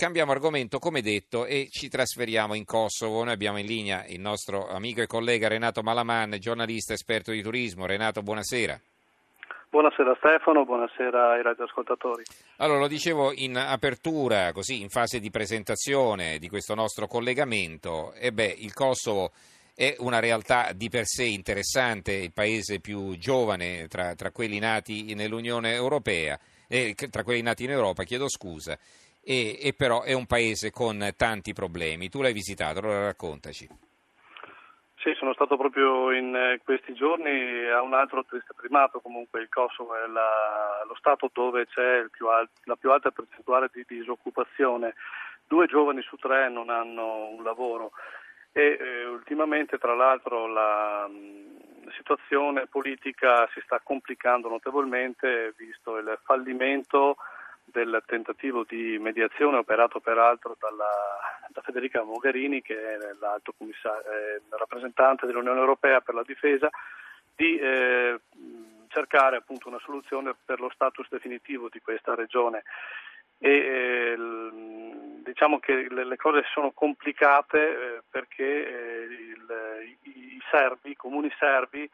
cambiamo argomento come detto e ci trasferiamo in Kosovo. Noi abbiamo in linea il nostro amico e collega Renato Malaman, giornalista esperto di turismo. Renato, buonasera. Buonasera Stefano, buonasera ai radioascoltatori. Allora, lo dicevo in apertura, così in fase di presentazione di questo nostro collegamento, e beh, il Kosovo è una realtà di per sé interessante, il paese più giovane tra, tra quelli nati nell'Unione Europea, eh, tra quelli nati in Europa, chiedo scusa, e, e però è un paese con tanti problemi. Tu l'hai visitato, allora raccontaci. Sì, sono stato proprio in eh, questi giorni a un altro triste primato, comunque il Kosovo è la, lo Stato dove c'è più alt, la più alta percentuale di disoccupazione. Due giovani su tre non hanno un lavoro e eh, ultimamente tra l'altro la, la situazione politica si sta complicando notevolmente visto il fallimento del tentativo di mediazione operato peraltro dalla, da Federica Mogherini, che è l'alto eh, rappresentante dell'Unione Europea per la difesa, di eh, cercare appunto una soluzione per lo status definitivo di questa regione. E, eh, diciamo che le, le, cose sono complicate eh, perché eh, il, i, i serbi, i comuni serbi,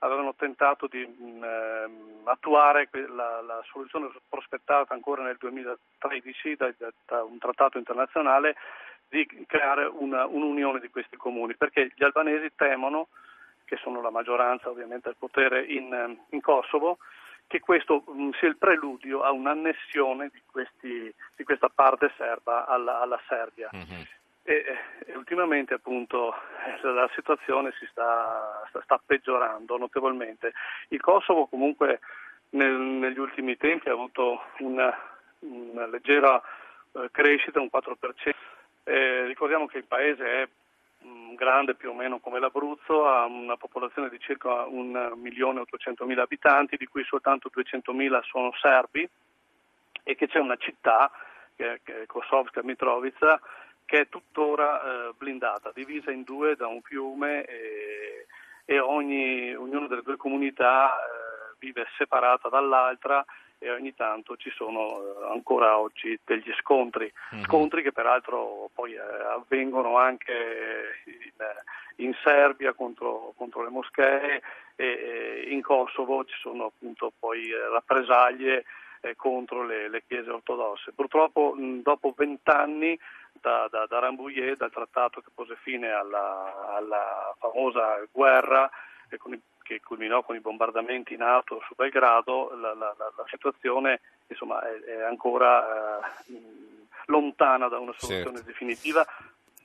avevano tentato di mh, ehm, attuare la, la, soluzione prospettata ancora nel 2013 da, da un trattato internazionale di creare una, un'unione di questi comuni, perché gli albanesi temono, che sono la maggioranza ovviamente al potere in, in Kosovo, che questo mh, sia il preludio a un'annessione di, questi, di questa parte serba alla, alla Serbia. Mm-hmm. E, e, ultimamente appunto la situazione si sta, sta, sta peggiorando notevolmente. Il Kosovo comunque nel, negli ultimi tempi ha avuto una, una leggera eh, crescita, un 4%. Eh, ricordiamo che il paese è mh, mm, grande più o meno come l'Abruzzo, ha una popolazione di circa 1.800.000 abitanti, di cui soltanto 200.000 sono serbi e che c'è una città, che è Kosovska Mitrovica, che è tuttora eh, blindata, divisa in due da un fiume e, e ogni, ognuna delle due comunità eh, vive separata dall'altra e ogni tanto ci sono eh, ancora oggi degli scontri, mm-hmm. scontri che peraltro poi eh, avvengono anche in, in Serbia contro, contro, le moschee e, in Kosovo ci sono appunto poi eh, rappresaglie eh, contro le, le, chiese ortodosse. Purtroppo mh, dopo vent'anni da, da, da Rambouillet, dal trattato che pose fine alla, alla famosa guerra i, che culminò con i bombardamenti NATO su Belgrado, la, la, la situazione insomma, è, è, ancora eh, lontana da una soluzione certo. definitiva,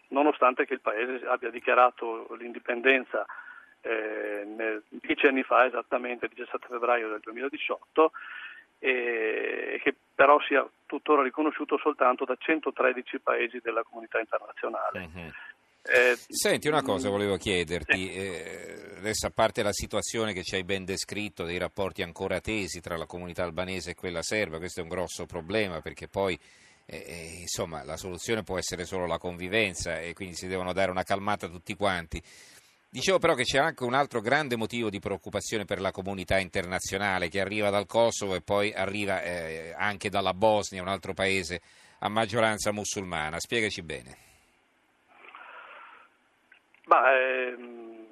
nonostante che il Paese abbia dichiarato l'indipendenza eh, dieci anni fa, esattamente il 17 febbraio del 2018, e che però sia tuttora riconosciuto soltanto da 113 paesi della comunità internazionale. Mm-hmm. Eh, Senti, una cosa volevo chiederti, sì. eh, adesso a parte la situazione che ci hai ben descritto dei rapporti ancora tesi tra la comunità albanese e quella serba, questo è un grosso problema perché poi eh, eh insomma la soluzione può essere solo la convivenza e quindi si devono dare una calmata tutti quanti. Dicevo però che c'è anche un altro grande motivo di preoccupazione per la comunità internazionale che arriva dal Kosovo e poi arriva eh, anche dalla Bosnia, un altro paese a maggioranza musulmana. Spiegaci bene. Bah, ehm,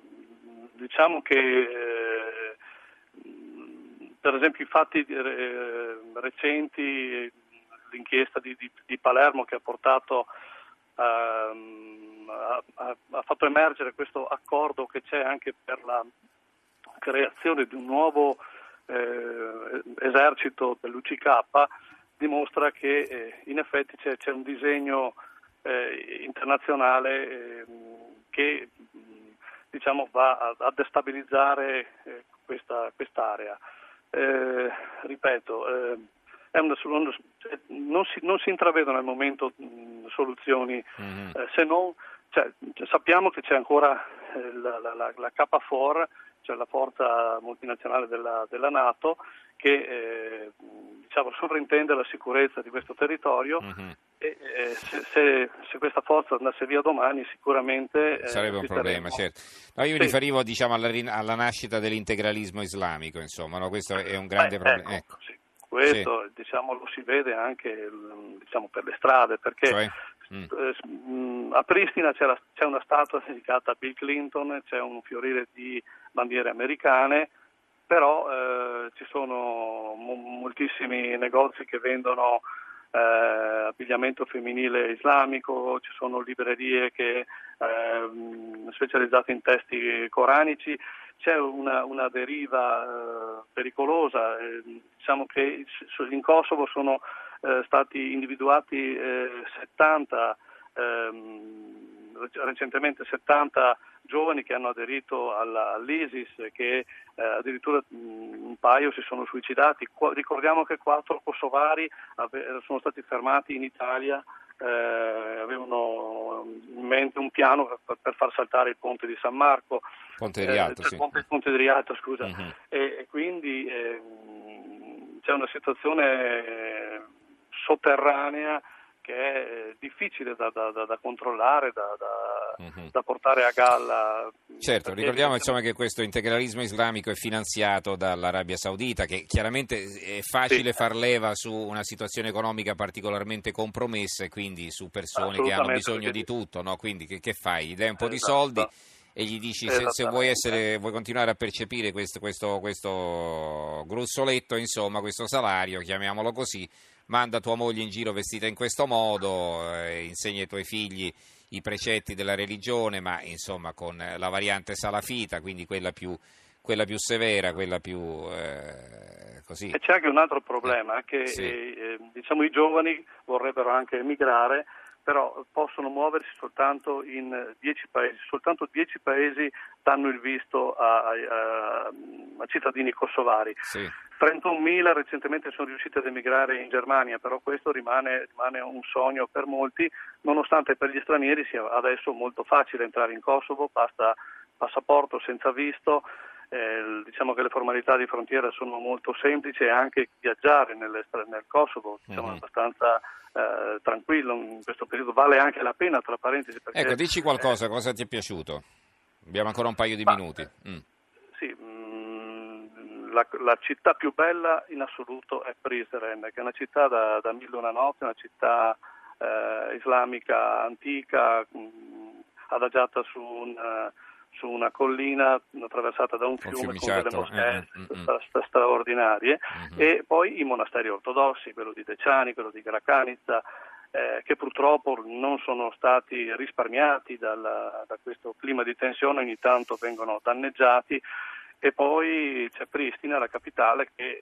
diciamo che eh, per esempio i fatti eh, recenti, l'inchiesta di, di, di, Palermo che ha portato ehm, ha, ha, fatto emergere questo accordo che c'è anche per la creazione di un nuovo eh, esercito dell'UCK dimostra che eh, in effetti c'è, c'è un disegno eh, internazionale ehm, che diciamo, va a, a destabilizzare eh, questa, quest'area. Eh, ripeto, eh, una, non, si, non, si, intravedono al momento mh, soluzioni mm-hmm. se non cioè, sappiamo che c'è ancora eh, la, la, la, la KFOR, cioè la forza multinazionale della, della Nato, che eh, diciamo, sovrintende la sicurezza di questo territorio mm-hmm. e eh, se, se, se, questa forza andasse via domani sicuramente eh, sarebbe un problema certo. no, io sì. mi riferivo diciamo, alla, alla, nascita dell'integralismo islamico insomma no? questo è un grande Beh, problema ecco, ecco. Sì. Questo, sì. diciamo, lo si vede anche diciamo, per le strade, perché cioè? mm. mm. a Pristina c'è, la, c'è, una statua dedicata a Bill Clinton, c'è un fiorire di bandiere americane, però eh, ci sono mo- moltissimi negozi che vendono eh, abbigliamento femminile islamico, ci sono librerie che, eh, specializzate in testi coranici, c'è una, una deriva eh, pericolosa, eh, diciamo che in Kosovo sono eh, stati individuati 70 ehm, recentemente 70 giovani che hanno aderito alla, all'ISIS, che addirittura mh, un paio si sono suicidati. Ricordiamo che quattro kosovari sono stati fermati in Italia, eh, avevano in mente un piano per, per, far saltare il ponte di San Marco. Ponte di Rialto, eh, sì. Ponte, ponte di Rialto, scusa. Uh-huh. E, e, quindi ehm, c'è una situazione sotterranea che è eh, difficile da, da, da, da controllare, uh-huh. da, portare a galla. Certo, ricordiamo insomma, che questo integralismo islamico è finanziato dall'Arabia Saudita, che chiaramente è facile sì. far leva su una situazione economica particolarmente compromessa e quindi su persone che hanno bisogno di tutto, no? quindi che, che, fai? Gli dai un po' esatto. di soldi e gli dici se, se vuoi, essere, vuoi, continuare a percepire questo, questo, questo gruzzoletto, insomma, questo salario, chiamiamolo così, manda tua moglie in giro vestita in questo modo, eh, insegna ai tuoi figli i precetti della religione, ma insomma con la variante salafita, quindi quella più, quella più severa, quella più eh, così. E c'è anche un altro problema, eh, che sì. eh, diciamo, i giovani vorrebbero anche emigrare però possono muoversi soltanto in 10 paesi, soltanto 10 paesi danno il visto a, a, a cittadini kosovari. Sì. 31.000 recentemente sono riusciti ad emigrare in Germania, però questo rimane, rimane, un sogno per molti, nonostante per gli stranieri sia adesso molto facile entrare in Kosovo, basta passaporto senza visto, eh, diciamo che le formalità di frontiera sono molto semplici e anche viaggiare nel Kosovo diciamo, mm-hmm. è abbastanza eh, tranquillo in questo periodo, vale anche la pena tra parentesi. Perché, ecco, dici qualcosa, eh, cosa ti è piaciuto? Abbiamo ancora un paio di ma, minuti. Mm. Mm, la, la, città più bella in assoluto è Prizren, che è una città da, da mille una notte, una città eh, islamica antica, mh, mm, adagiata su un su una collina attraversata da un fiume con delle moschee mm, mm, mm. straordinarie mm-hmm. e poi i monasteri ortodossi, quello di Deciani, quello di Grakanica, eh, che purtroppo non sono stati risparmiati dalla, da questo clima di tensione, ogni tanto vengono danneggiati e poi c'è Pristina, la capitale, che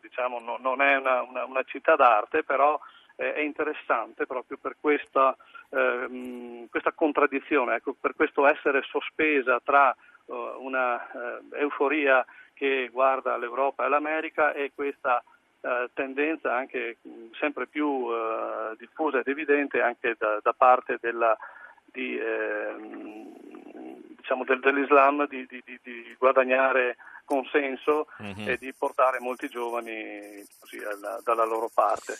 diciamo, no, non è una, una, una città d'arte, però eh, è interessante proprio per questa, eh, questa contraddizione, ecco, per questo essere sospesa tra uh, una uh, euforia che guarda l'Europa e l'America e questa uh, tendenza anche sempre più diffusa ed evidente anche da, da parte della, di, ehm, diciamo del, dell'Islam di, di, di, guadagnare consenso mm-hmm. e di portare molti giovani così, alla, dalla loro parte.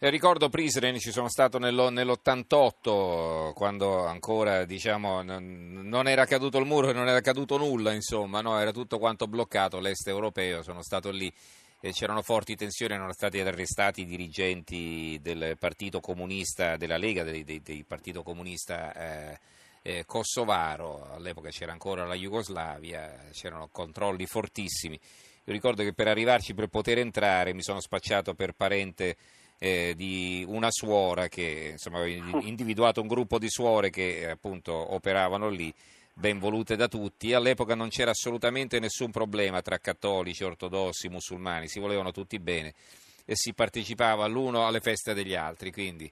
Eh, ricordo Prisren, ci sono stato nell'88 quando ancora diciamo, non era caduto il muro e non era caduto nulla, insomma, no? era tutto quanto bloccato l'est europeo, sono stato lì e c'erano forti tensioni, erano stati arrestati i dirigenti del Partito Comunista, della Lega, del, del, del Partito Comunista eh, eh, Kosovaro, all'epoca c'era ancora la Jugoslavia, c'erano controlli fortissimi. Io ricordo che per arrivarci, per poter entrare, mi sono spacciato per parente eh, di una suora che insomma aveva individuato un gruppo di suore che appunto operavano lì ben volute da tutti. All'epoca non c'era assolutamente nessun problema tra cattolici, ortodossi, musulmani, si volevano tutti bene e si partecipava l'uno alle feste degli altri, quindi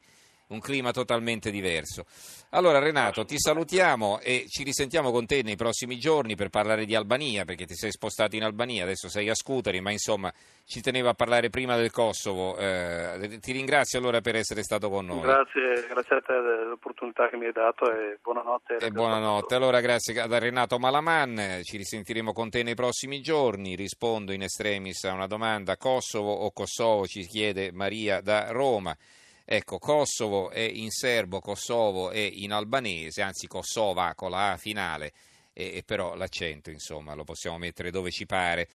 un clima totalmente diverso. Allora Renato, ti salutiamo e ci risentiamo con te nei prossimi giorni per parlare di Albania, perché ti sei spostato in Albania, adesso sei a Scuteri, ma insomma ci tenevo a parlare prima del Kosovo. Eh, ti ringrazio allora per essere stato con noi. Grazie, grazie a te dell'opportunità che mi hai dato e buonanotte. E buonanotte. Allora grazie a Renato Malaman, ci risentiremo con te nei prossimi giorni. Rispondo in estremis a una domanda Kosovo o Kosovo, ci chiede Maria da Roma. Ecco, Kosovo è in serbo, Kosovo è in albanese, anzi Kosova con la A finale, e, e però l'accento insomma lo possiamo mettere dove ci pare.